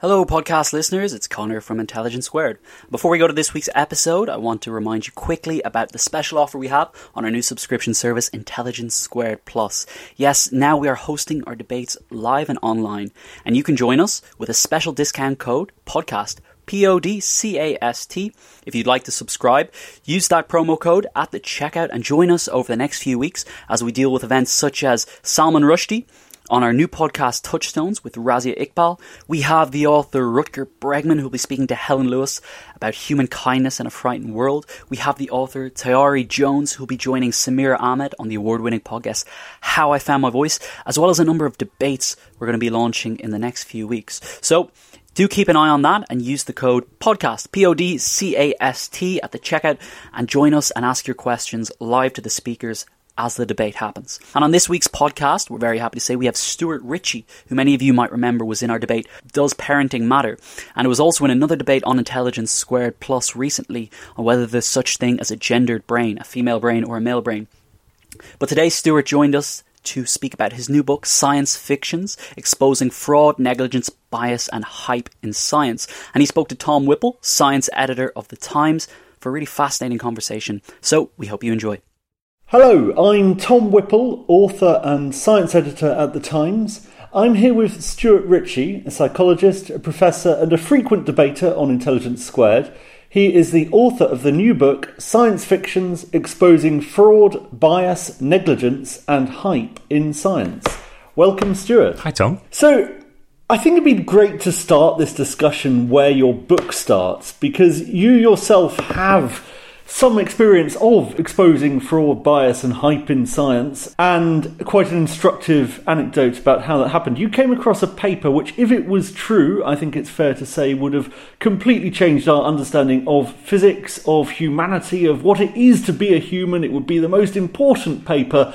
Hello, podcast listeners. It's Connor from Intelligence Squared. Before we go to this week's episode, I want to remind you quickly about the special offer we have on our new subscription service, Intelligence Squared Plus. Yes, now we are hosting our debates live and online, and you can join us with a special discount code, podcast, P O D C A S T. If you'd like to subscribe, use that promo code at the checkout and join us over the next few weeks as we deal with events such as Salman Rushdie. On our new podcast, Touchstones, with Razia Iqbal, we have the author Rutger Bregman, who will be speaking to Helen Lewis about human kindness in a frightened world. We have the author Tayari Jones, who will be joining Samira Ahmed on the award winning podcast, How I Found My Voice, as well as a number of debates we're going to be launching in the next few weeks. So, do keep an eye on that and use the code podcast, P O D C A S T, at the checkout and join us and ask your questions live to the speakers as the debate happens. And on this week's podcast, we're very happy to say we have Stuart Ritchie, who many of you might remember was in our debate, Does Parenting Matter? And it was also in another debate on Intelligence Squared Plus recently on whether there's such thing as a gendered brain, a female brain or a male brain. But today, Stuart joined us to speak about his new book, Science Fictions Exposing Fraud, Negligence, Bias, and Hype in Science. And he spoke to Tom Whipple, science editor of The Times, for a really fascinating conversation. So we hope you enjoy. Hello, I'm Tom Whipple, author and science editor at The Times. I'm here with Stuart Ritchie, a psychologist, a professor, and a frequent debater on Intelligence Squared. He is the author of the new book, Science Fictions Exposing Fraud, Bias, Negligence, and Hype in Science. Welcome, Stuart. Hi, Tom. So, I think it'd be great to start this discussion where your book starts, because you yourself have some experience of exposing fraud, bias, and hype in science, and quite an instructive anecdote about how that happened. You came across a paper which, if it was true, I think it's fair to say, would have completely changed our understanding of physics, of humanity, of what it is to be a human. It would be the most important paper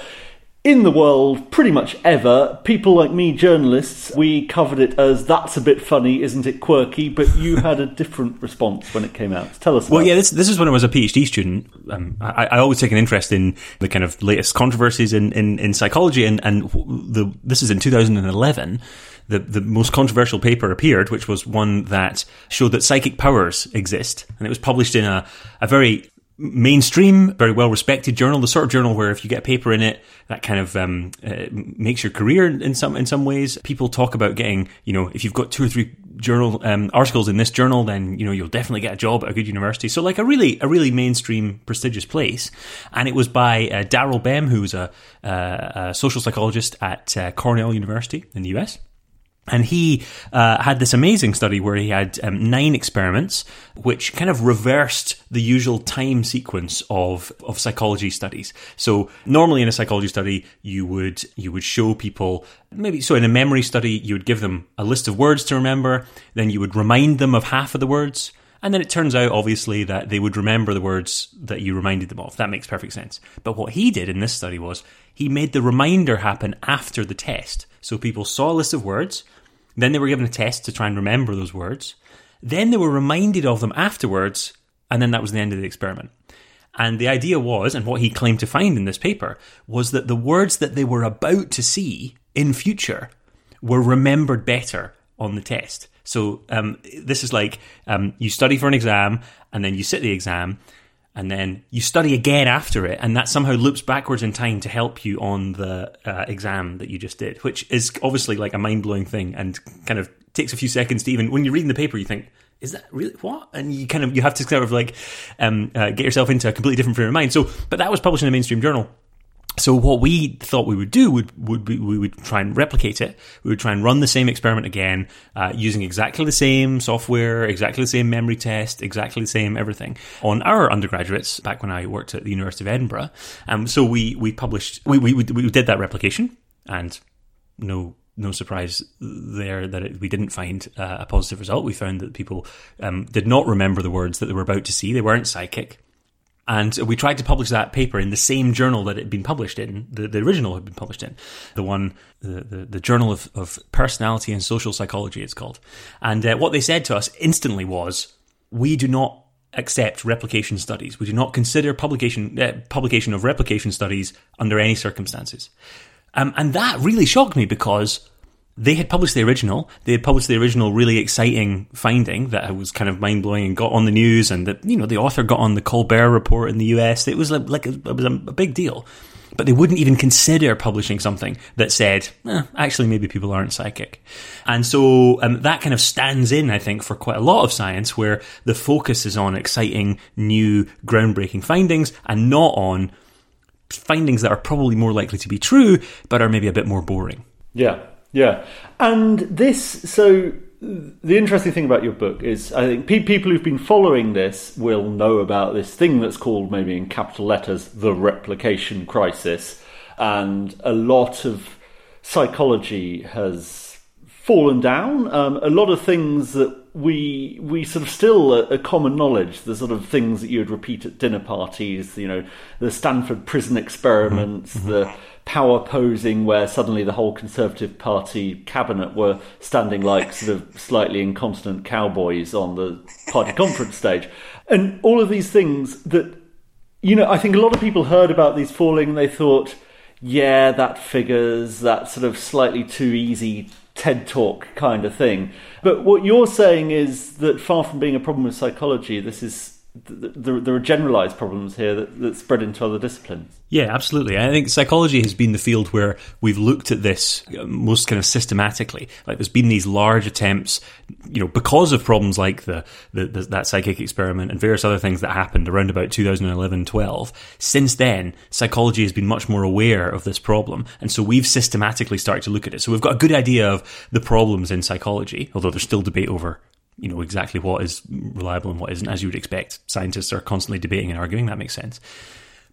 in the world pretty much ever. People like me, journalists, we covered it as that's a bit funny, isn't it quirky? But you had a different response when it came out. Tell us. Well, yeah, this, this is when I was a PhD student. Um, I, I, always take an interest in the kind of latest controversies in, in, in psychology, and, and the, this is in 2011 the, the most controversial paper appeared, which was one that showed that psychic powers exist. And it was published in a, a very mainstream, very well respected journal, the sort of journal where if you get a paper in it, that kind of um, uh, makes your career in some in some ways. People talk about getting, you know, if you've got two or three journal um, articles in this journal, then you know you'll definitely get a job at a good university. So like a really a really mainstream prestigious place. And it was by uh, Daryl Bem, who's a, uh, a social psychologist at uh, Cornell University in the US. And he uh, had this amazing study where he had um, nine experiments, which kind of reversed the usual time sequence of of psychology studies. So normally in a psychology study, you would you would show people maybe so in a memory study, you would give them a list of words to remember, then you would remind them of half of the words, and then it turns out obviously that they would remember the words that you reminded them of. That makes perfect sense. But what he did in this study was he made the reminder happen after the test. So people saw a list of words then they were given a test to try and remember those words. Then they were reminded of them afterwards, and then that was the end of the experiment. And the idea was, and what he claimed to find in this paper, was that the words that they were about to see in future were remembered better on the test. So um, this is like um, you study for an exam, and then you sit the exam, and then you study again after it, and that somehow loops backwards in time to help you on the uh, exam that you just did, which is obviously like a mind blowing thing and kind of takes a few seconds to even when you're reading the paper, you think, is that really what? And you kind of you have to sort of like um, uh, get yourself into a completely different frame of mind. So, but that was published in a mainstream journal. So what we thought we would do would would be we would try and replicate it. We would try and run the same experiment again, uh, using exactly the same software, exactly the same memory test, exactly the same everything on our undergraduates. Back when I worked at the University of Edinburgh, um, so we we published we we we did that replication, and no no surprise there that it, we didn't find uh, a positive result. We found that people um, did not remember the words that they were about to see. They weren't psychic. And we tried to publish that paper in the same journal that it had been published in, the, the original had been published in, the one, the, the, the Journal of, of Personality and Social Psychology, it's called. And uh, what they said to us instantly was, we do not accept replication studies. We do not consider publication, uh, publication of replication studies under any circumstances. Um, and that really shocked me because they had published the original. They had published the original really exciting finding that was kind of mind blowing and got on the news, and that you know the author got on the Colbert Report in the US. It was like, like a, it was a, big deal, but they wouldn't even consider publishing something that said, eh, actually, maybe people aren't psychic. And so um, that kind of stands in, I think, for quite a lot of science, where the focus is on exciting, new, groundbreaking findings, and not on findings that are probably more likely to be true, but are maybe a bit more boring. Yeah. Yeah, and this so the interesting thing about your book is I think pe- people who've been following this will know about this thing that's called maybe in capital letters the replication crisis, and a lot of psychology has fallen down. Um, a lot of things that we we sort of still a, a, common knowledge. The sort of things that you would repeat at dinner parties. You know, the Stanford prison experiments. Mm-hmm. The power posing where suddenly the whole Conservative Party cabinet were standing like sort of slightly incontinent cowboys on the party conference stage. And all of these things that, you know, I think a lot of people heard about these falling and they thought, yeah, that figures, that sort of slightly too easy TED talk kind of thing. But what you're saying is that far from being a problem with psychology, this is there, there are generalized problems here that, that spread into other disciplines. Yeah, absolutely. I think psychology has been the field where we've looked at this uh, most kind of systematically. Like there's been these large attempts, you know, because of problems like the, the, the that psychic experiment and various other things that happened around about 2011, 12. Since then, psychology has been much more aware of this problem, and so we've systematically started to look at it. So we've got a good idea of the problems in psychology, although there's still debate over you know exactly what is reliable and what isn't, as you would expect. Scientists are constantly debating and arguing. That makes sense.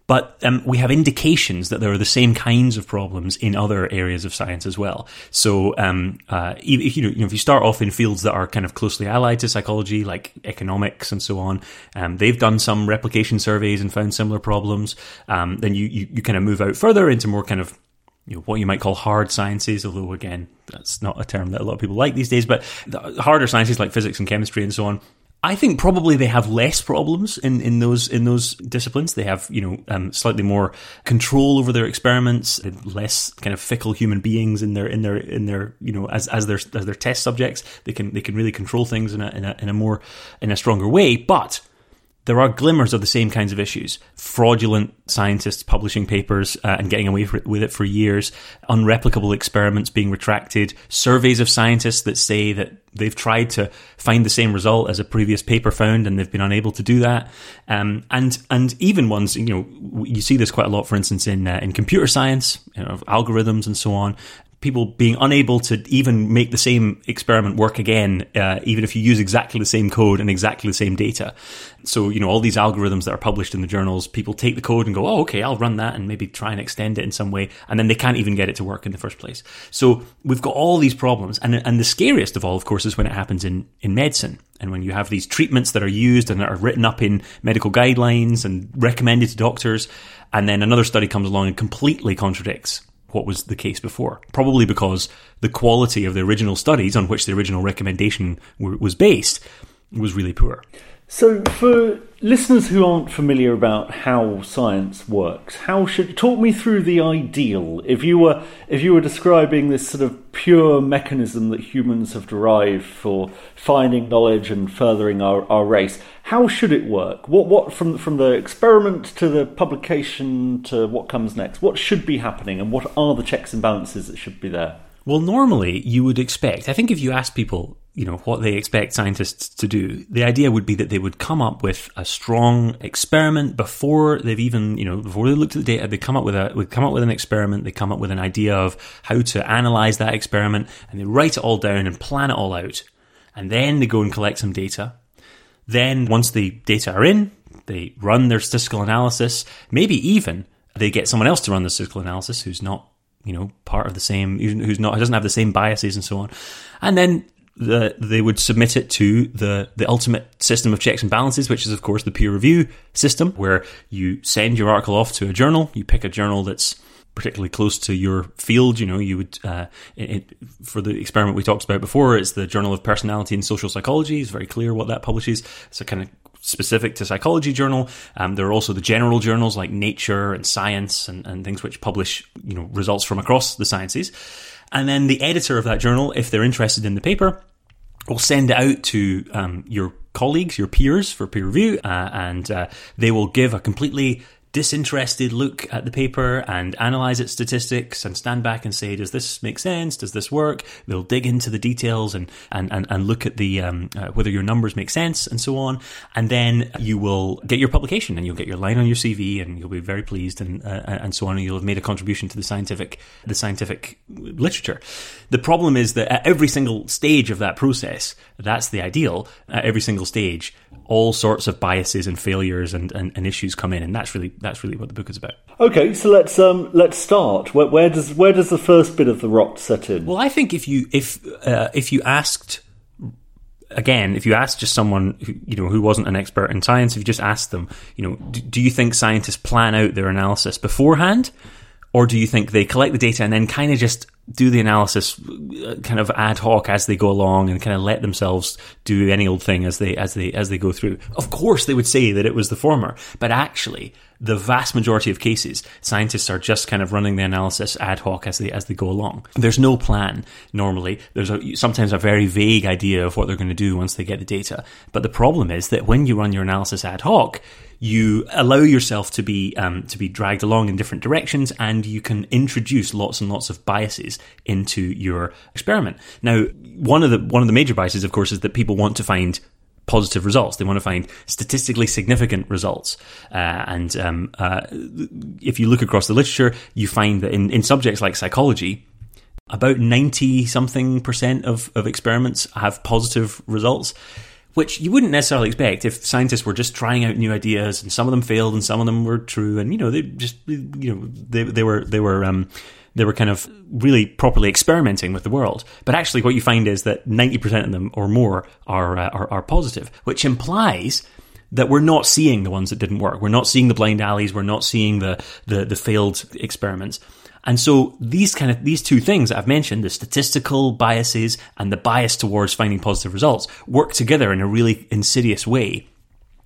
But um, we have indications that there are the same kinds of problems in other areas of science as well. So, um, uh, if, you know, if you start off in fields that are kind of closely allied to psychology, like economics and so on, um, they've done some replication surveys and found similar problems. Um, then you, you, you kind of move out further into more kind of you know, what you might call hard sciences, although again, that's not a term that a lot of people like these days, but the harder sciences like physics and chemistry and so on. I think probably they have less problems in, in those in those disciplines. They have you know um, slightly more control over their experiments, less kind of fickle human beings in their in their in their you know as as their as their test subjects. They can they can really control things in a in a, in a more in a stronger way. But there are glimmers of the same kinds of issues. Fraudulent scientists publishing papers uh, and getting away with it for years, unreplicable experiments being retracted, surveys of scientists that say that they've tried to find the same result as a previous paper found and they've been unable to do that. Um, and and even ones, you know, you see this quite a lot, for instance, in uh, in computer science, you know, algorithms and so on people being unable to even make the same experiment work again, uh, even if you use exactly the same code and exactly the same data. So, you know, all these algorithms that are published in the journals, people take the code and go, oh, okay, I'll run that and maybe try and extend it in some way. And then they can't even get it to work in the first place. So we've got all these problems. And, and the scariest of all, of course, is when it happens in, in medicine. And when you have these treatments that are used and that are written up in medical guidelines and recommended to doctors, and then another study comes along and completely contradicts what was the case before. Probably because the quality of the original studies on which the original recommendation was based was really poor. So, for listeners who aren't familiar about how science works, how should talk me through the ideal? If you were if you were describing this sort of pure mechanism that humans have derived for finding knowledge and furthering our, our race, how should it work? What what from from the experiment to the publication to what comes next? What should be happening, and what are the checks and balances that should be there? Well, normally you would expect, I think if you ask people, you know, what they expect scientists to do, the idea would be that they would come up with a strong experiment before they've even, you know, before they looked at the data, they come up with a, would come up with an experiment, they come up with an idea of how to analyze that experiment, and they write it all down and plan it all out. And then they go and collect some data. Then once the data are in, they run their statistical analysis, maybe even they get someone else to run the statistical analysis who's not you know, part of the same, who's not, doesn't have the same biases and so on. And then the, they would submit it to the, the ultimate system of checks and balances, which is, of course, the peer review system, where you send your article off to a journal. You pick a journal that's particularly close to your field. You know, you would, uh, it, for the experiment we talked about before, it's the Journal of Personality and Social Psychology. It's very clear what that publishes. It's a kind of specific to psychology journal. Um, there are also the general journals like Nature and Science and, and things which publish you know results from across the sciences. And then the editor of that journal, if they're interested in the paper, will send it out to um, your colleagues, your peers for peer review, uh, and uh, they will give a completely disinterested look at the paper and analyze its statistics and stand back and say, does this make sense? Does this work? They'll dig into the details and, and, and, and look at the, um, uh, whether your numbers make sense and so on. And then you will get your publication and you'll get your line on your CV and you'll be very pleased and, uh, and so on. And you'll have made a contribution to the scientific, the scientific literature. The problem is that at every single stage of that process, that's the ideal. At every single stage, all sorts of biases and failures and, and, and issues come in. And that's really, that's really what the book is about. Okay, so let's um, let's start. Where, where, does where does the first bit of the rot set in? Well, I think if you if uh, if you asked again, if you asked just someone who, you know who wasn't an expert in science, if you just asked them, you know, do, do you think scientists plan out their analysis beforehand, or do you think they collect the data and then kind of just do the analysis uh, kind of ad hoc as they go along and kind of let themselves do any old thing as they as they as they go through. Of course they would say that it was the former, but actually the vast majority of cases scientists are just kind of running the analysis ad hoc as they as they go along. There's no plan normally. There's a, sometimes a very vague idea of what they're going to do once they get the data. But the problem is that when you run your analysis ad hoc, you allow yourself to be um, to be dragged along in different directions, and you can introduce lots and lots of biases into your experiment. Now, one of the one of the major biases, of course, is that people want to find positive results. They want to find statistically significant results. Uh, and um, uh, if you look across the literature, you find that in, in subjects like psychology, about 90 something percent of, of experiments have positive results which you wouldn't necessarily expect if scientists were just trying out new ideas and some of them failed and some of them were true and you know they just you know they they were they were um they were kind of really properly experimenting with the world. But actually, what you find is that 90% of them or more are, uh, are, are positive, which implies that we're not seeing the ones that didn't work. We're not seeing the blind alleys. We're not seeing the, the, the failed experiments. And so these kind of, these two things that I've mentioned, the statistical biases and the bias towards finding positive results work together in a really insidious way,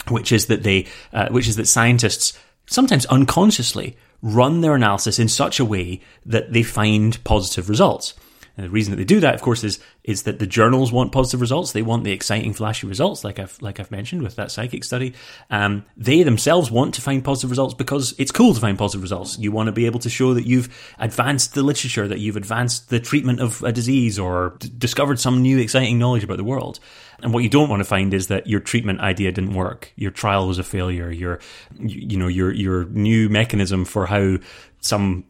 which is that they, uh, which is that scientists sometimes unconsciously run their analysis in such a way that they find positive results. And the reason that they do that, of course, is is that the journals want positive results. They want the exciting, flashy results, like I've like I've mentioned with that psychic study. Um, they themselves want to find positive results because it's cool to find positive results. You want to be able to show that you've advanced the literature, that you've advanced the treatment of a disease, or d- discovered some new exciting knowledge about the world. And what you don't want to find is that your treatment idea didn't work, your trial was a failure, your you, know your your new mechanism for how some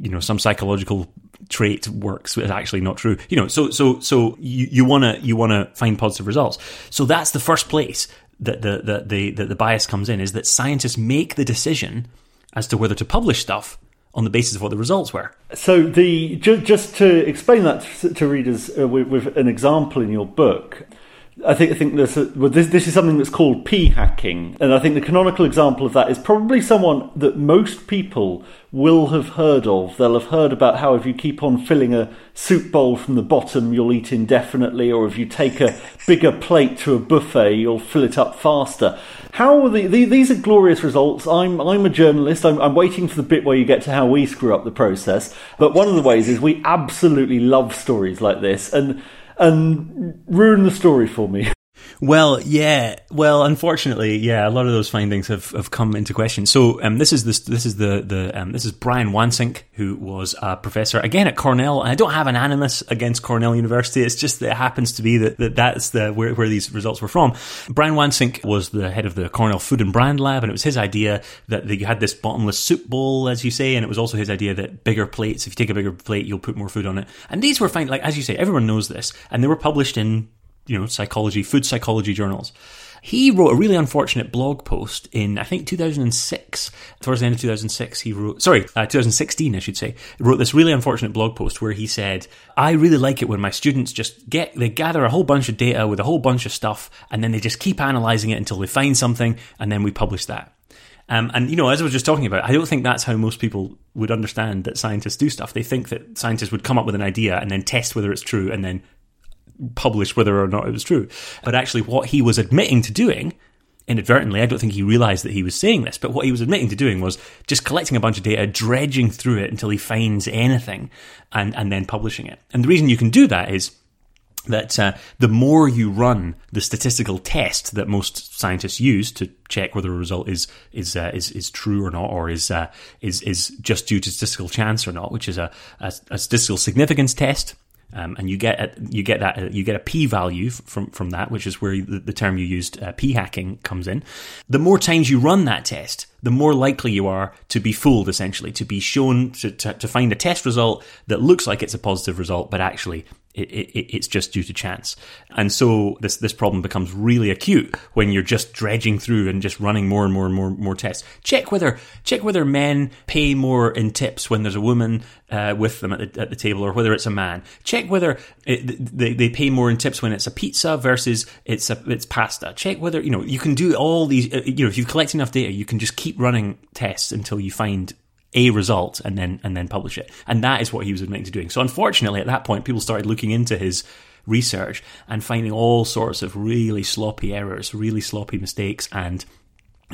you know some psychological trait works is actually not true. You know, so so so you, you wanna you wanna find positive results. So that's the first place that the the the, the, the bias comes in is that scientists make the decision as to whether to publish stuff on the basis of what the results were. So the just, just to explain that to readers uh, with, with, an example in your book, I think I think this, well, this this is something that's called p hacking, and I think the canonical example of that is probably someone that most people will have heard of. They'll have heard about how if you keep on filling a soup bowl from the bottom, you'll eat indefinitely, or if you take a bigger plate to a buffet, you'll fill it up faster. How the, the, these are glorious results. I'm I'm a journalist. I'm, I'm waiting for the bit where you get to how we screw up the process. But one of the ways is we absolutely love stories like this, and and ruin the story for me. Well, yeah. Well, unfortunately, yeah, a lot of those findings have, have come into question. So, um, this is this this is the the um, this is Brian Wansink, who was a professor again at Cornell. And I don't have an animus against Cornell University. It's just that it happens to be that, that that's the where, where these results were from. Brian Wansink was the head of the Cornell Food and Brand Lab, and it was his idea that, you had this bottomless soup bowl, as you say, and it was also his idea that bigger plates, if you take a bigger plate, you'll put more food on it. And these were fine, like as you say, everyone knows this, and they were published in you know, psychology, food psychology journals. He wrote a really unfortunate blog post in, I think, 2006. Towards the end of 2006, he wrote, sorry, uh, 2016, I should say, wrote this really unfortunate blog post where he said, I really like it when my students just get, they gather a whole bunch of data with a whole bunch of stuff and then they just keep analyzing it until they find something and then we publish that. Um, and you know, as I was just talking about, I don't think that's how most people would understand that scientists do stuff. They think that scientists would come up with an idea and then test whether it's true and then publish whether or not it was true. But actually, what he was admitting to doing inadvertently, I don't think he realized that he was saying this, but what he was admitting to doing was just collecting a bunch of data, dredging through it until he finds anything, and, and then publishing it. And the reason you can do that is that uh, the more you run the statistical test that most scientists use to check whether a result is is uh, is, is true or not, or is uh, is is just due to statistical chance or not, which is a, a, a statistical significance test, um, and you get a, you get that uh, you get a p value from from that, which is where the, the term you used uh, p hacking comes in. The more times you run that test, the more likely you are to be fooled, essentially, to be shown to, to, to find a test result that looks like it's a positive result, but actually it, it, it's just due to chance. And so this this problem becomes really acute when you're just dredging through and just running more and more and more more tests. Check whether check whether men pay more in tips when there's a woman uh, with them at the, at the table, or whether it's a man. Check whether it, they they pay more in tips when it's a pizza versus it's a it's pasta. Check whether you know you can do all these. Uh, you know if you collect enough data, you can just keep running tests until you find a result and then and then publish it. And that is what he was admitting to doing. So unfortunately, at that point, people started looking into his research and finding all sorts of really sloppy errors, really sloppy mistakes, and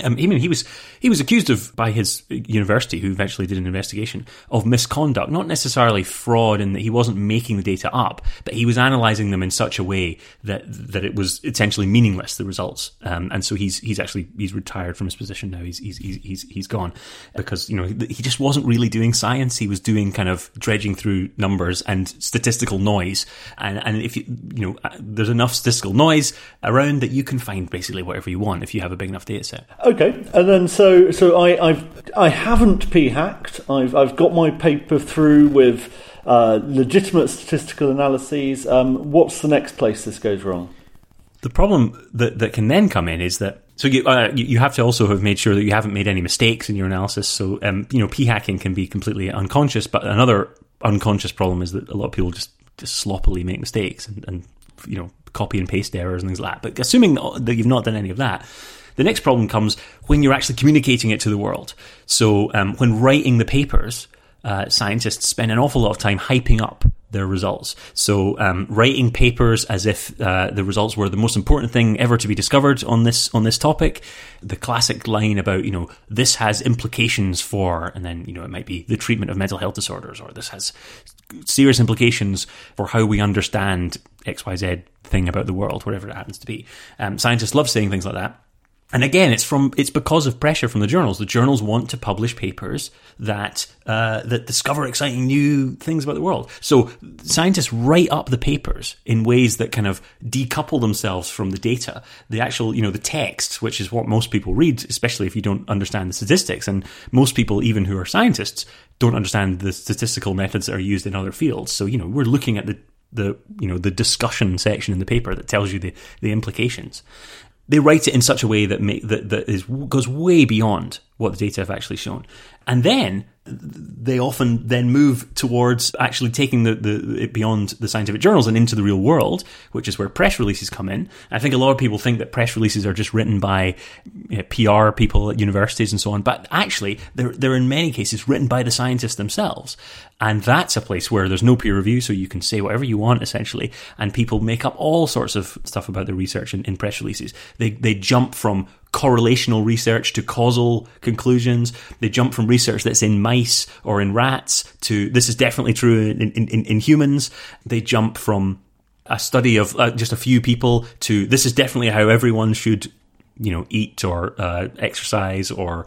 um, I mean, he was he was accused of by his university, who eventually did an investigation, of misconduct. Not necessarily fraud, in that he wasn't making the data up, but he was analysing them in such a way that that it was essentially meaningless. The results, um, and so he's he's actually he's retired from his position now. He's he's he's he's gone because you know he just wasn't really doing science. He was doing kind of dredging through numbers and statistical noise. And and if you you know uh, there's enough statistical noise around that you can find basically whatever you want if you have a big enough data set. Okay, and then so so I I've I haven't p hacked. I've I've got my paper through with uh, legitimate statistical analyses. Um, what's the next place this goes wrong? The problem that that can then come in is that so you, uh, you have to also have made sure that you haven't made any mistakes in your analysis. So um, you know p hacking can be completely unconscious, but another unconscious problem is that a lot of people just just sloppily make mistakes and, and you know copy and paste errors and things like that. But assuming that you've not done any of that, the next problem comes when you're actually communicating it to the world. So um, when writing the papers, uh, scientists spend an awful lot of time hyping up their results. So um, writing papers as if uh, the results were the most important thing ever to be discovered on this on this topic. The classic line about you know this has implications for, and then you know it might be the treatment of mental health disorders, or this has serious implications for how we understand X Y Z thing about the world, whatever it happens to be. Um, scientists love saying things like that. And again, it's from it's because of pressure from the journals. The journals want to publish papers that uh, that discover exciting new things about the world. So scientists write up the papers in ways that kind of decouple themselves from the data, the actual you know the text, which is what most people read, especially if you don't understand the statistics. And most people, even who are scientists, don't understand the statistical methods that are used in other fields. So you know we're looking at the the you know the discussion section in the paper that tells you the the implications they write it in such a way that make, that that is goes way beyond what the data have actually shown, and then they often then move towards actually taking the, the it beyond the scientific journals and into the real world, which is where press releases come in. I think a lot of people think that press releases are just written by you know, PR people at universities and so on, but actually they're they're in many cases written by the scientists themselves, and that's a place where there's no peer review, so you can say whatever you want essentially, and people make up all sorts of stuff about the research in, in press releases. They they jump from correlational research to causal conclusions. They jump from research that's in mice or in rats to this is definitely true in, in, in, in humans. They jump from a study of uh, just a few people to this is definitely how everyone should you know, eat or uh, exercise or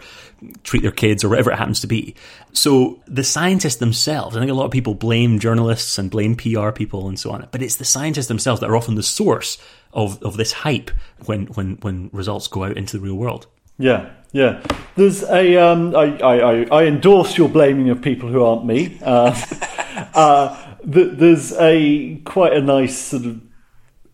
treat their kids or whatever it happens to be. So the scientists themselves, I think a lot of people blame journalists and blame PR people and so on, but it's the scientists themselves that are often the source of, of this hype when, when, when results go out into the real world. Yeah, yeah. There's a. Um, I, I, I endorse your blaming of people who aren't me. Uh, uh, there's a quite a nice sort of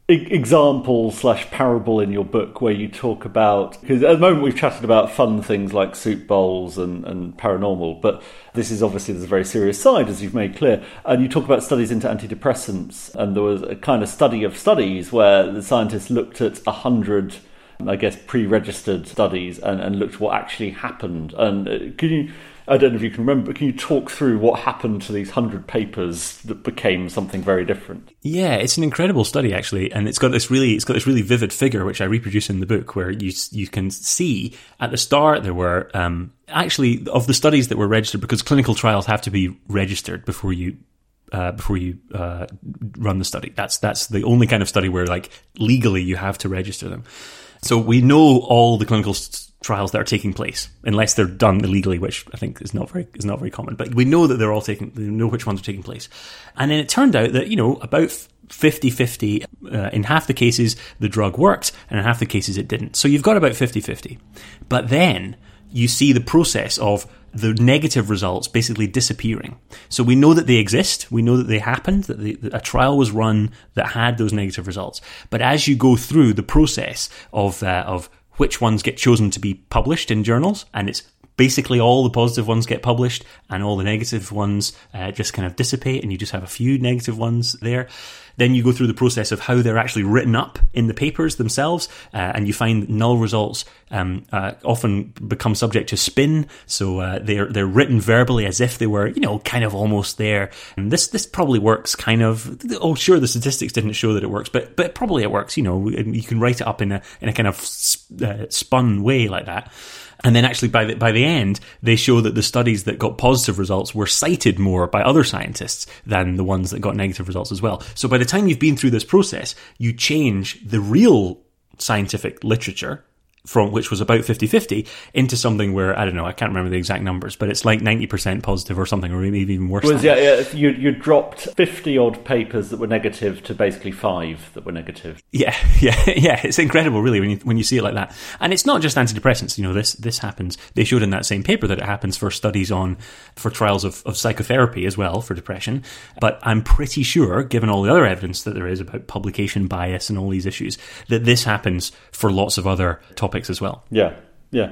example slash parable in your book where you talk about because at the moment we've chatted about fun things like soup bowls and, and paranormal but this is obviously there's a very serious side as you've made clear. And you talk about studies into antidepressants and there was a kind of study of studies where the scientists looked at a hundred I guess pre-registered studies and, and looked what actually happened. And uh, can you I don't know if you can remember, but can you talk through what happened to these hundred papers that became something very different? Yeah, it's an incredible study actually, and it's got this really it's got this really vivid figure which I reproduce in the book, where you you can see at the start there were um, actually of the studies that were registered because clinical trials have to be registered before you uh, before you uh, run the study. That's that's the only kind of study where like legally you have to register them. So we know all the clinical st- trials that are taking place, unless they're done illegally, which I think is not very is not very common. But we know that they're all taking, we know which ones are taking place. And then it turned out that you know about 50-50 uh, in half the cases the drug worked, and in half the cases it didn't. So you've got about 50-50. But then you see the process of the negative results basically disappearing. So we know that they exist. We know that they happened, that, that, a trial was run that had those negative results. But as you go through the process of, uh, of which ones get chosen to be published in journals, and it's basically all the positive ones get published and all the negative ones uh, just kind of dissipate and you just have a few negative ones there. Then you go through the process of how they're actually written up in the papers themselves, uh, and you find null results um, uh, often become subject to spin. So uh, they're they're written verbally as if they were, you know, kind of almost there. And this this probably works, kind of. Oh, sure, the statistics didn't show that it works, but but probably it works. You know, you can write it up in a in a kind of uh, spun way like that. And then actually by the, by the end, they show that the studies that got positive results were cited more by other scientists than the ones that got negative results as well. So by the time you've been through this process, you change the real scientific literature from which was about 50-50 into something where I don't know I can't remember the exact numbers but it's like 90% positive or something or maybe even worse was, yeah, yeah, you, you dropped 50 odd papers that were negative to basically 5 that were negative. Yeah yeah yeah it's incredible really when you when you see it like that. And it's not just antidepressants you know this this happens they showed in that same paper that it happens for studies on for trials of, of psychotherapy as well for depression. But I'm pretty sure given all the other evidence that there is about publication bias and all these issues that this happens for lots of other topics topics as well. Yeah, yeah.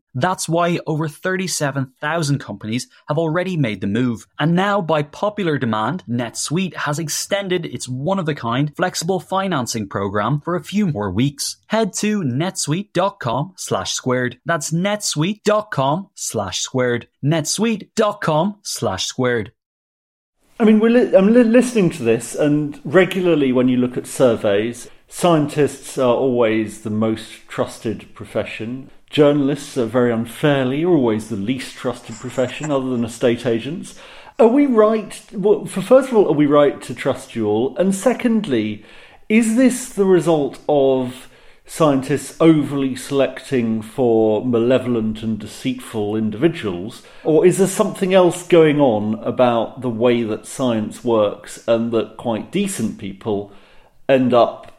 That's why over 37,000 companies have already made the move. And now, by popular demand, NetSuite has extended its one of a kind flexible financing program for a few more weeks. Head to netsuite.com slash squared. That's netsuite.com slash squared. netsuite.com slash squared. I mean, li- I'm li- listening to this, and regularly when you look at surveys, scientists are always the most trusted profession. Journalists are very unfairly always the least trusted profession, other than estate agents. Are we right? Well, for first of all, are we right to trust you all? And secondly, is this the result of scientists overly selecting for malevolent and deceitful individuals? Or is there something else going on about the way that science works and that quite decent people end up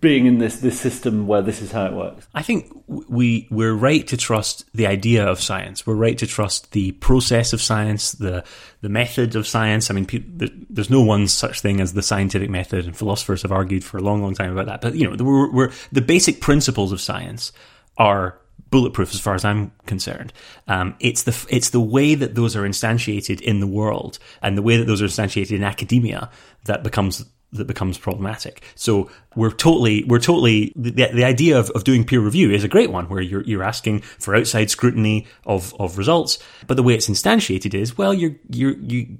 being in this this system where this is how it works. I think we we're right to trust the idea of science. We're right to trust the process of science, the the method of science. I mean, there's no one such thing as the scientific method, and philosophers have argued for a long, long time about that. But you know, we're, we're the basic principles of science are bulletproof as far as I'm concerned. Um, it's the it's the way that those are instantiated in the world and the way that those are instantiated in academia that becomes that becomes problematic. So we're totally, we're totally, the, the idea of, of doing peer review is a great one where you're, you're asking for outside scrutiny of, of results. But the way it's instantiated is, well, you're, you're, you,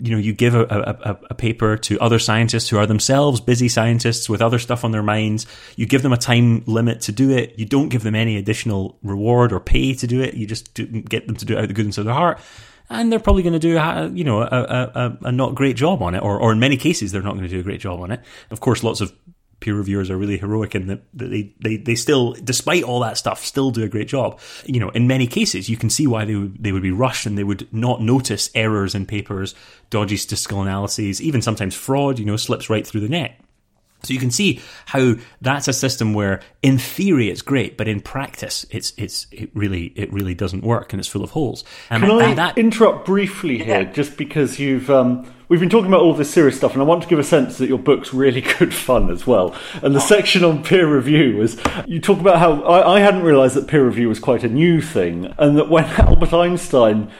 you know, you give a, a, a, paper to other scientists who are themselves busy scientists with other stuff on their minds. You give them a time limit to do it. You don't give them any additional reward or pay to do it. You just do, get them to do it out of the goodness of their heart and they're probably going to do a, you know a, a, a, not great job on it, or, or in many cases they're not going to do a great job on it. Of course, lots of peer reviewers are really heroic in that they, they, they still, despite all that stuff, still do a great job. You know, in many cases, you can see why they would, they would be rushed and they would not notice errors in papers, dodgy statistical analyses, even sometimes fraud, you know, slips right through the net. So you can see how that's a system where, in theory, it's great, but in practice, it's it's it really it really doesn't work, and it's full of holes. Um, Can I that, interrupt briefly here, yeah. just because you've um, we've been talking about all this serious stuff, and I want to give a sense that your book's really good fun as well. And the oh. section on peer review was you talk about how I, I hadn't realised that peer review was quite a new thing, and that when Albert Einstein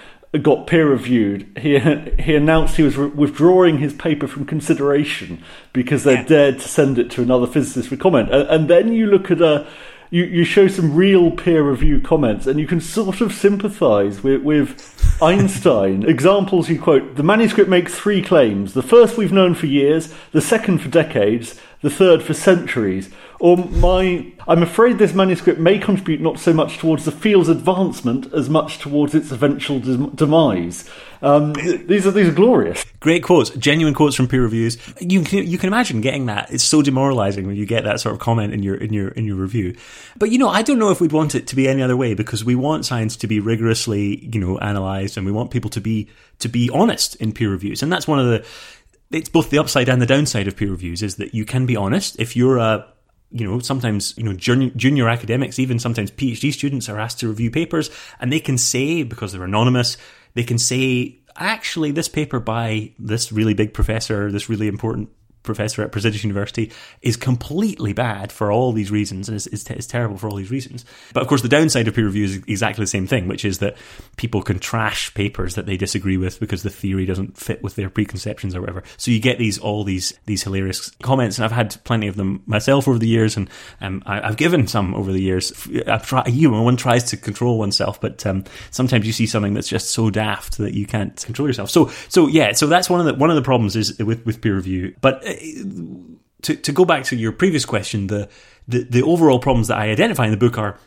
got peer reviewed, he he announced he was re- withdrawing his paper from consideration because they yeah. dared to send it to another physicist for comment. And, and then you look at a you, you show some real peer review comments, and you can sort of sympathise with, with Einstein. Examples you quote: the manuscript makes three claims. The first we've known for years, the second for decades, the third for centuries. Or my, I'm afraid this manuscript may contribute not so much towards the field's advancement as much towards its eventual demise. Um, these are these are glorious. Great quotes, genuine quotes from peer reviews. You can you can imagine getting that. It's so demoralising when you get that sort of comment in your in your in your review. But you know, I don't know if we'd want it to be any other way because we want science to be rigorously you know analysed and we want people to be to be honest in peer reviews, and that's one of the it's both the upside and the downside of peer reviews is that you can be honest if you're a you know sometimes you know junior, junior academics even sometimes phd students are asked to review papers and they can say because they're anonymous they can say actually this paper by this really big professor this really important professor at Prestigious University is completely bad for all these reasons and is, is, is, terrible for all these reasons. But of course, the downside of peer review is exactly the same thing, which is that people can trash papers that they disagree with because the theory doesn't fit with their preconceptions or whatever. So you get these all these these hilarious comments, and I've had plenty of them myself over the years, and um, I, have given some over the years. I've tried, you know, one tries to control oneself, but um, sometimes you see something that's just so daft that you can't control yourself. So so yeah, so that's one of the one of the problems is with with peer review, but to to go back to your previous question, the the, the overall problems that I identify in the book are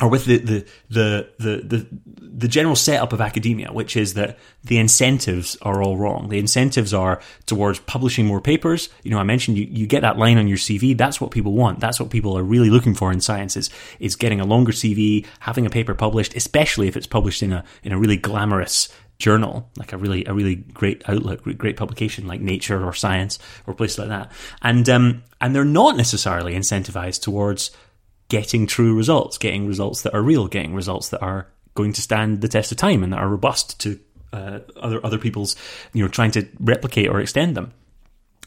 are with the, the the, the the the general setup of academia, which is that the incentives are all wrong. The incentives are towards publishing more papers. You know, I mentioned you, you get that line on your CV. That's what people want. That's what people are really looking for in sciences is, is getting a longer CV, having a paper published, especially if it's published in a in a really glamorous journal, like a really a really great outlet, great publication like Nature or Science or places like that, and um, and they're not necessarily incentivized towards getting true results, getting results that are real, getting results that are going to stand the test of time and that are robust to uh, other other people's, you know, trying to replicate or extend them.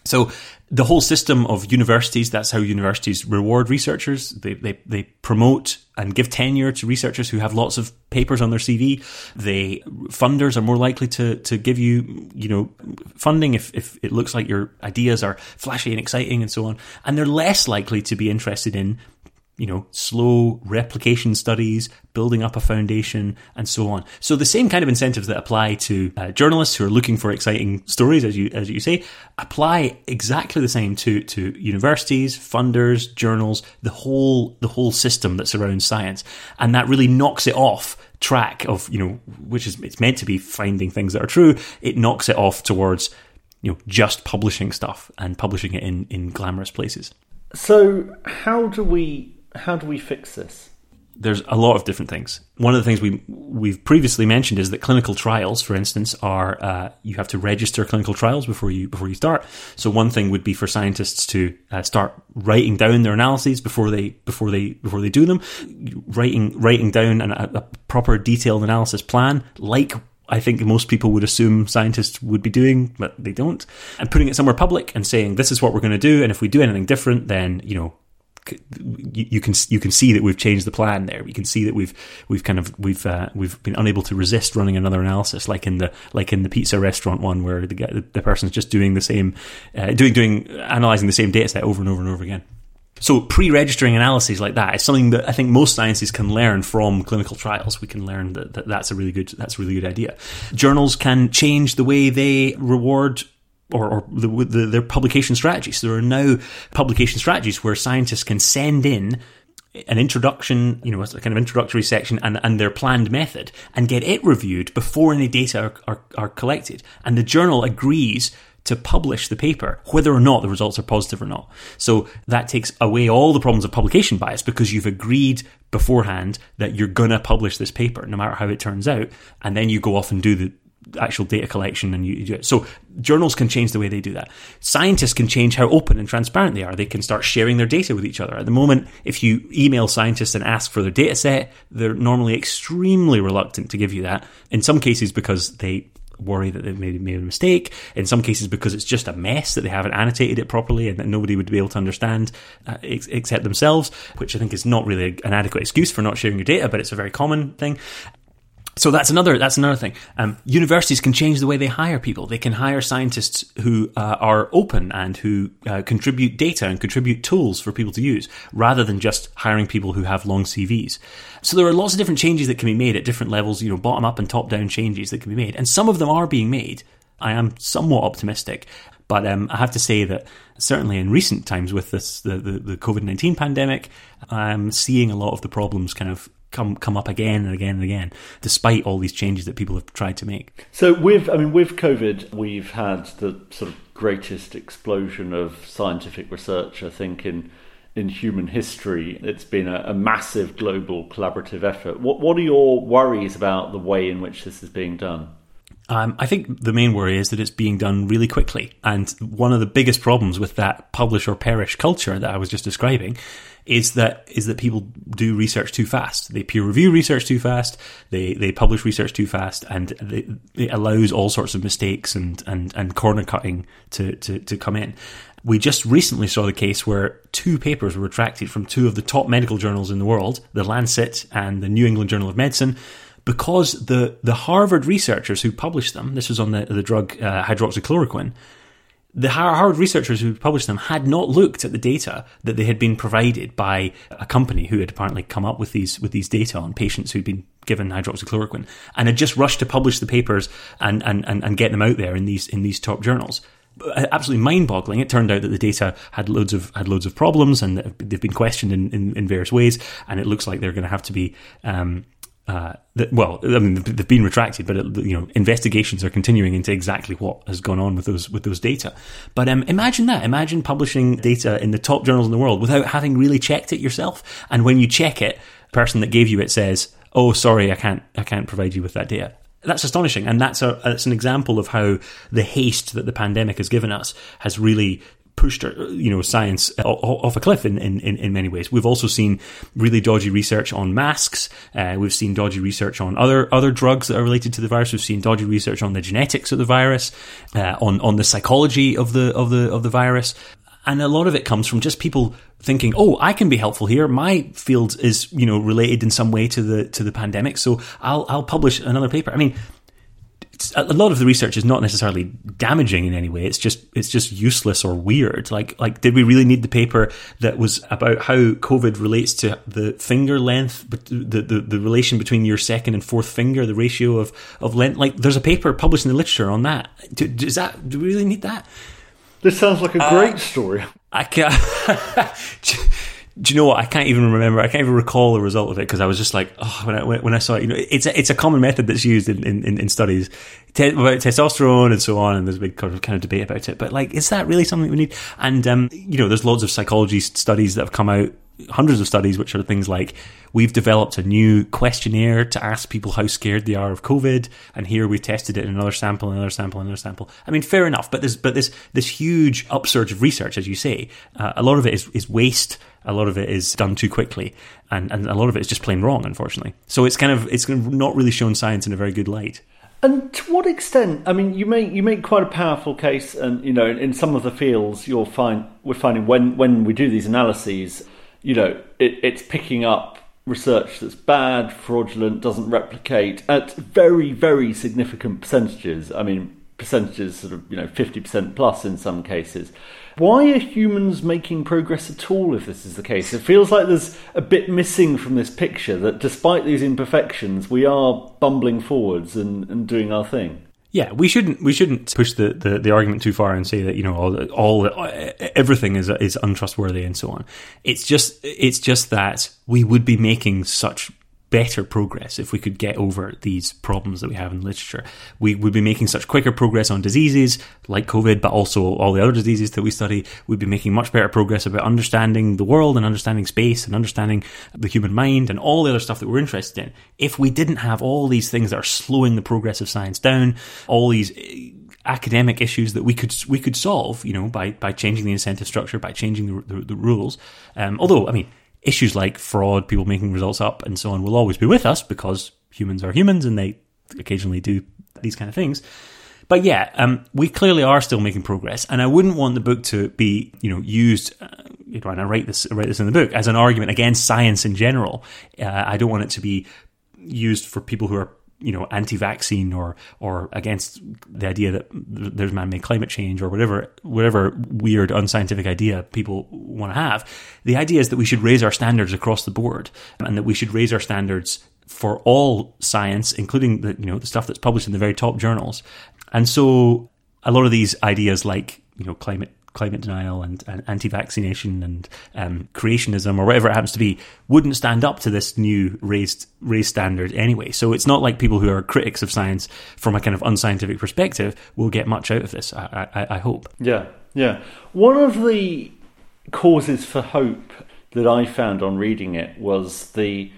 So the whole system of universities, that's how universities reward researchers. They, they, they promote and give tenure to researchers who have lots of papers on their CV. They, funders are more likely to, to give you, you know, funding if, if it looks like your ideas are flashy and exciting and so on. And they're less likely to be interested in you know, slow replication studies, building up a foundation, and so on. So the same kind of incentives that apply to uh, journalists who are looking for exciting stories, as you as you say, apply exactly the same to to universities, funders, journals, the whole the whole system that surrounds science, and that really knocks it off track of you know, which is it's meant to be finding things that are true. It knocks it off towards you know just publishing stuff and publishing it in in glamorous places. So how do we how do we fix this? There's a lot of different things. One of the things we we've previously mentioned is that clinical trials, for instance, are uh, you have to register clinical trials before you before you start. So one thing would be for scientists to uh, start writing down their analyses before they before they before they do them, writing writing down an, a, a proper detailed analysis plan, like I think most people would assume scientists would be doing, but they don't. And putting it somewhere public and saying, this is what we're going to do. And if we do anything different, then, you know, you, can you can see that we've changed the plan there. You can see that we've we've kind of we've uh, we've been unable to resist running another analysis, like in the like in the pizza restaurant one, where the the person's just doing the same, uh, doing doing analyzing the same data set over and over and over again. So pre-registering analyses like that is something that I think most sciences can learn from clinical trials. We can learn that, that that's a really good that's a really good idea. Journals can change the way they reward or, or the, the, their publication strategies. There are now publication strategies where scientists can send in an introduction, you know, a kind of introductory section and, and their planned method and get it reviewed before any data are, are, are collected. And the journal agrees to publish the paper, whether or not the results are positive or not. So that takes away all the problems of publication bias because you've agreed beforehand that you're going to publish this paper, no matter how it turns out. And then you go off and do the, actual data collection and you, you do it. So journals can change the way they do that. Scientists can change how open and transparent they are. They can start sharing their data with each other. At the moment, if you email scientists and ask for their data set, they're normally extremely reluctant to give you that. In some cases, because they worry that they've made, made a mistake. In some cases, because it's just a mess that they haven't annotated it properly and that nobody would be able to understand uh, ex- except themselves, which I think is not really an adequate excuse for not sharing your data, but it's a very common thing. So that's another that's another thing. Um, universities can change the way they hire people. They can hire scientists who uh, are open and who uh, contribute data and contribute tools for people to use, rather than just hiring people who have long CVs. So there are lots of different changes that can be made at different levels. You know, bottom up and top down changes that can be made, and some of them are being made. I am somewhat optimistic, but um, I have to say that certainly in recent times with this the the, the COVID nineteen pandemic, I'm seeing a lot of the problems kind of come come up again and again and again, despite all these changes that people have tried to make. So with I mean with COVID, we've had the sort of greatest explosion of scientific research, I think, in in human history. It's been a, a massive global collaborative effort. What what are your worries about the way in which this is being done? Um, I think the main worry is that it's being done really quickly. And one of the biggest problems with that publish or perish culture that I was just describing is that is that people do research too fast. They peer review research too fast. They they publish research too fast, and they, it allows all sorts of mistakes and and and corner cutting to to to come in. We just recently saw the case where two papers were retracted from two of the top medical journals in the world, the Lancet and the New England Journal of Medicine, because the the Harvard researchers who published them, this was on the the drug uh, hydroxychloroquine, the Harvard researchers who published them had not looked at the data that they had been provided by a company who had apparently come up with these with these data on patients who'd been given hydroxychloroquine and had just rushed to publish the papers and, and, and, and get them out there in these in these top journals absolutely mind-boggling. It turned out that the data had loads of had loads of problems, and they've been questioned in, in, in various ways. And it looks like they're going to have to be um, uh, well, I mean, they've been retracted, but it, you know, investigations are continuing into exactly what has gone on with those with those data. But um, imagine that. Imagine publishing data in the top journals in the world without having really checked it yourself. And when you check it, the person that gave you it says, "Oh, sorry, I can't, I can't provide you with that data." That's astonishing, and that's a that's an example of how the haste that the pandemic has given us has really pushed you know science off a cliff in, in, in many ways. We've also seen really dodgy research on masks. Uh, we've seen dodgy research on other other drugs that are related to the virus. We've seen dodgy research on the genetics of the virus, uh, on on the psychology of the of the of the virus. And a lot of it comes from just people thinking, "Oh, I can be helpful here. My field is, you know, related in some way to the to the pandemic, so I'll I'll publish another paper." I mean, a lot of the research is not necessarily damaging in any way. It's just it's just useless or weird. Like like did we really need the paper that was about how COVID relates to the finger length, the the, the relation between your second and fourth finger, the ratio of of length? Like there's a paper published in the literature on that. Do, is that do we really need that? This sounds like a great uh, story. I can't. do you know what? I can't even remember. I can't even recall the result of it because I was just like, oh, when I when I saw it, you know, it's a, it's a common method that's used in in, in studies te- about testosterone and so on, and there's a big kind of, debate about it. But like, is that really something we need? And um, you know, there's loads of psychology studies that have come out hundreds of studies which are things like we've developed a new questionnaire to ask people how scared they are of COVID, and here we've tested it in another sample, another sample, another sample. I mean, fair enough, but there's but this this huge upsurge of research, as you say, uh, a lot of it is, is waste. A lot of it is done too quickly, and, and a lot of it is just plain wrong, unfortunately. So it's kind of it's not really shown science in a very good light. And to what extent? I mean, you make you make quite a powerful case, and you know, in, in some of the fields, you'll find we're finding when when we do these analyses you know, it, it's picking up research that's bad, fraudulent, doesn't replicate at very, very significant percentages. I mean, percentages sort of, you know, 50% plus in some cases. Why are humans making progress at all if this is the case? It feels like there's a bit missing from this picture that despite these imperfections, we are bumbling forwards and, and doing our thing. Yeah, we shouldn't we shouldn't push the, the, the, argument too far and say that you know all all uh, everything is is untrustworthy and so on. It's just it's just that we would be making such better progress if we could get over these problems that we have in literature. We would be making such quicker progress on diseases like COVID, but also all the other diseases that we study. We'd be making much better progress about understanding the world and understanding space and understanding the human mind and all the other stuff that we're interested in. If we didn't have all these things that are slowing the progress of science down, all these eh, academic issues that we could we could solve, you know, by by changing the incentive structure, by changing the, the, the rules. Um, although, I mean, issues like fraud, people making results up, and so on will always be with us because humans are humans and they occasionally do these kind of things. But yeah, um, we clearly are still making progress, and I wouldn't want the book to be, you know, used. Uh, you know, and I write this, I write this in the book as an argument against science in general. Uh, I don't want it to be used for people who are you know anti-vaccine or or against the idea that there's man-made climate change or whatever whatever weird unscientific idea people want to have the idea is that we should raise our standards across the board and that we should raise our standards for all science including the you know the stuff that's published in the very top journals. And so a lot of these ideas like you know climate climate denial and, and anti-vaccination and um, creationism or whatever it happens to be wouldn't stand up to this new raised raised standard anyway. So it's not like people who are critics of science from a kind of unscientific perspective will get much out of this. I, I, I hope. Yeah, yeah. One of the causes for hope that I found on reading it was the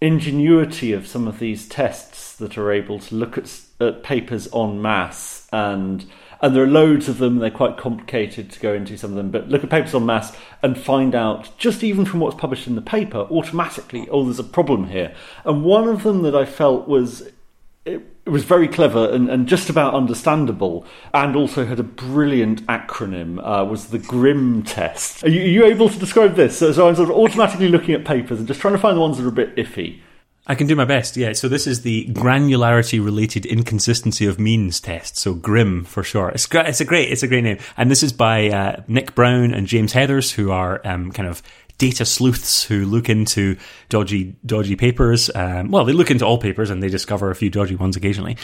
ingenuity of some of these tests that are able to look at, at papers en masse and and there are loads of them. They're quite complicated to go into some of them, but look at papers on mass and find out just even from what's published in the paper automatically. Oh, there's a problem here. And one of them that I felt was it, was very clever and, and, just about understandable, and also had a brilliant acronym. Uh, was the GRIM test? Are you, are you, able to describe this? So, so I'm sort of automatically looking at papers and just trying to find the ones that are a bit iffy. I can do my best. Yeah. So this is the granularity related inconsistency of means test. So GRIM for short. It's, it's a great, it's a great name. And this is by uh, Nick Brown and James Heathers, who are um, kind of data sleuths who look into dodgy, dodgy papers. Um, well, they look into all papers and they discover a few dodgy ones occasionally.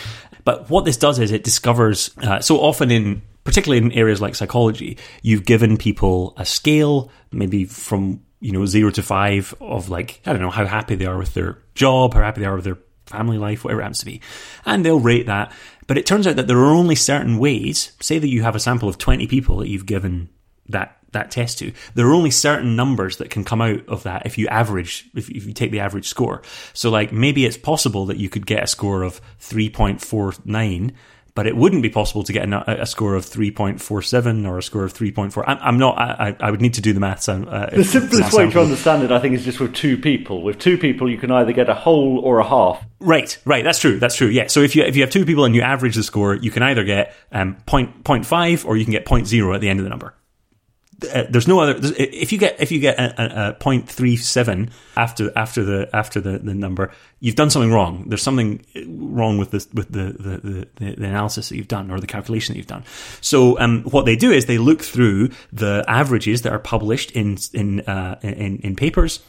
But what this does is it discovers, uh, so often in, particularly in areas like psychology, you've given people a scale, maybe from you know, zero to five of like, I don't know, how happy they are with their job, how happy they are with their family life, whatever it happens to be. And they'll rate that. But it turns out that there are only certain ways, say that you have a sample of 20 people that you've given that that test to, there are only certain numbers that can come out of that if you average, if, if you take the average score. So like maybe it's possible that you could get a score of 3.49, but it wouldn't be possible to get a, a score of 3.47 or a score of 3.4. I'm, I'm not, I, I, would need to do the maths. Uh, the simplest way to understand it, I think, is just with two people. With two people, you can either get a whole or a half. Right, right. That's true. That's true. Yeah. So if you if you have two people and you average the score, you can either get um, point, point 0.5 or you can get 0.0 at the end of the number. Uh, there's no other. If you get if you get a, a, a 0.37 after after the after the, the number, you've done something wrong. There's something wrong with the with the, the, the, the analysis that you've done or the calculation that you've done. So um, what they do is they look through the averages that are published in in uh, in, in papers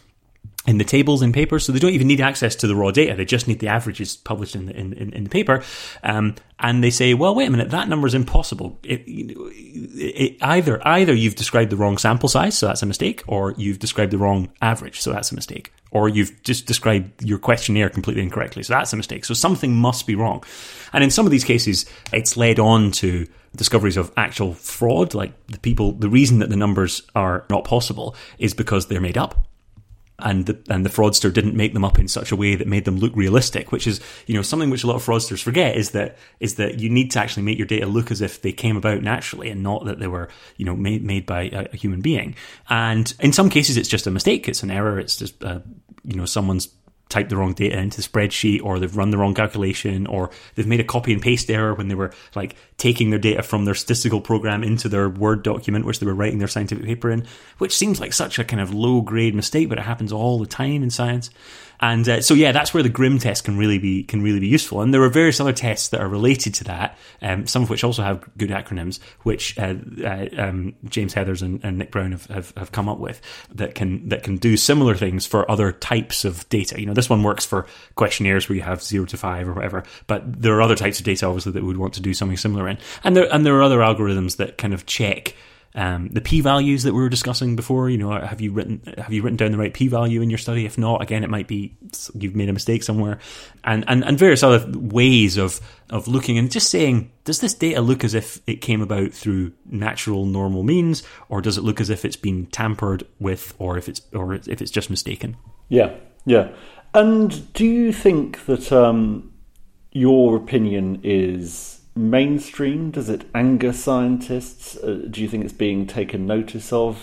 in the tables and papers, so they don't even need access to the raw data. They just need the averages published in the, in, in, in the paper. Um, and they say, well, wait a minute, that number is impossible. It, it, either either you've described the wrong sample size, so that's a mistake, or you've described the wrong average, so that's a mistake, or you've just described your questionnaire completely incorrectly, so that's a mistake. So something must be wrong. And in some of these cases, it's led on to discoveries of actual fraud, like the people, the reason that the numbers are not possible is because they're made up and the, and the fraudster didn't make them up in such a way that made them look realistic, which is, you know, something which a lot of fraudsters forget is that, is that you need to actually make your data look as if they came about naturally and not that they were, you know, made, made by a, a human being. And in some cases, it's just a mistake. It's an error. It's just, uh, you know, someone's typed the wrong data into the spreadsheet or they've run the wrong calculation or they've made a copy and paste error when they were like taking their data from their statistical program into their Word document, which they were writing their scientific paper in, which seems like such a kind of low grade mistake, but it happens all the time in science. And uh, so, yeah, that's where the GRIM test can really be can really be useful. And there are various other tests that are related to that, um, some of which also have good acronyms, which uh, uh, um, James Heathers and, and Nick Brown have, have, have, come up with that can that can do similar things for other types of data. You know, this one works for questionnaires where you have zero to five or whatever, but there are other types of data obviously that we would want to do something similar in, and there and there are other algorithms that kind of check um, the p values that we were discussing before, you know, have you written have you written down the right p value in your study? If not, again, it might be you've made a mistake somewhere, and and, and various other ways of of looking and just saying, does this data look as if it came about through natural normal means, or does it look as if it's been tampered with, or if it's or if it's just mistaken? Yeah, yeah. And do you think that um, your opinion is mainstream? Does it anger scientists? Uh, do you think it's being taken notice of?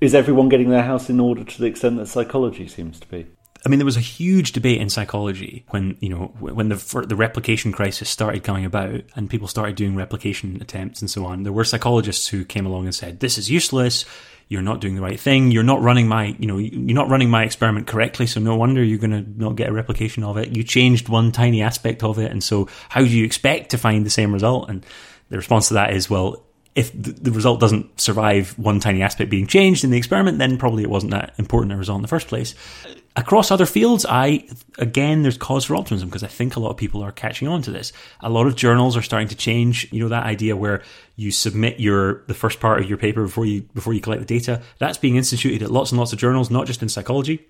Is everyone getting their house in order to the extent that psychology seems to be? I mean, there was a huge debate in psychology when you know when the the replication crisis started coming about, and people started doing replication attempts and so on. There were psychologists who came along and said, "This is useless you're not doing the right thing. You're not running my, you know, you're not running my experiment correctly. So no wonder you're going to not get a replication of it. You changed one tiny aspect of it. And so how do you expect to find the same result? And the response to that is, well, if the result doesn't survive one tiny aspect being changed in the experiment, then probably it wasn't that important a result in the first place. Across other fields, I, again, there's cause for optimism because I think a lot of people are catching on to this. A lot of journals are starting to change, you know, that idea where you submit your, the first part of your paper before you, before you collect the data. That's being instituted at lots and lots of journals, not just in psychology.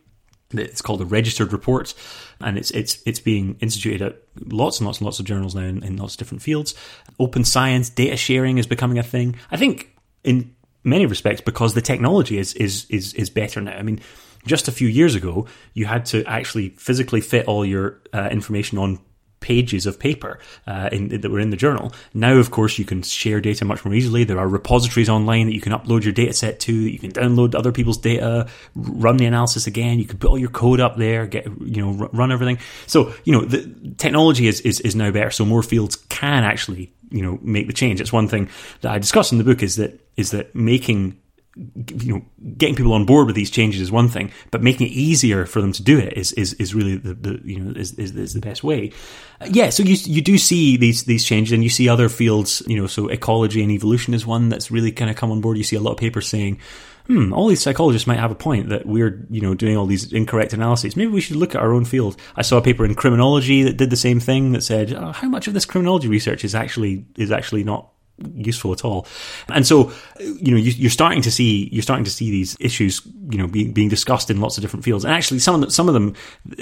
It's called a registered report, and it's it's it's being instituted at lots and lots and lots of journals now in, in lots of different fields. Open science, data sharing is becoming a thing. I think in many respects because the technology is is is is better now. I mean, just a few years ago, you had to actually physically fit all your uh, information on pages of paper uh, in, that were in the journal. Now, of course, you can share data much more easily. There are repositories online that you can upload your data set to. you can download other people's data, run the analysis again. You can put all your code up there, get you know run everything. So you know the technology is, is is now better. So more fields can actually you know make the change. It's one thing that I discuss in the book is that is that making you know, getting people on board with these changes is one thing, but making it easier for them to do it is is, is really the, the you know is, is, is the best way. Uh, yeah, so you you do see these these changes, and you see other fields, you know, so ecology and evolution is one that's really kind of come on board. You see a lot of papers saying. Hmm, all these psychologists might have a point that we're, you know, doing all these incorrect analyses. Maybe we should look at our own field. I saw a paper in criminology that did the same thing that said, oh, how much of this criminology research is actually is actually not useful at all. And so, you know, you, are starting to see you're starting to see these issues, you know, being being discussed in lots of different fields. And actually, some of them, some of them,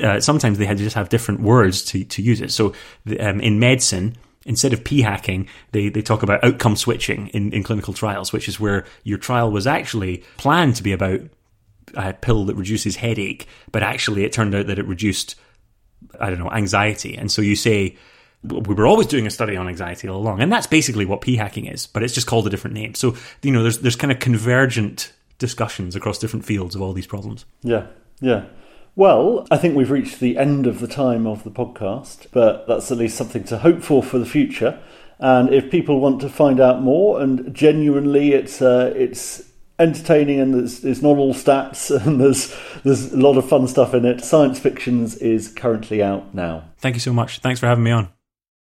uh, sometimes they had to just have different words to to use it. So, um, in medicine. Instead of p hacking, they, they talk about outcome switching in, in clinical trials, which is where your trial was actually planned to be about a pill that reduces headache, but actually it turned out that it reduced, I don't know, anxiety. And so you say, we were always doing a study on anxiety all along, and that's basically what p hacking is, but it's just called a different name. So you know, there's there's kind of convergent discussions across different fields of all these problems. Yeah, yeah. Well, I think we've reached the end of the time of the podcast, but that's at least something to hope for for the future. And if people want to find out more, and genuinely, it's uh, it's entertaining and it's, it's not all stats and there's there's a lot of fun stuff in it. Science Fictions is currently out now. Thank you so much. Thanks for having me on.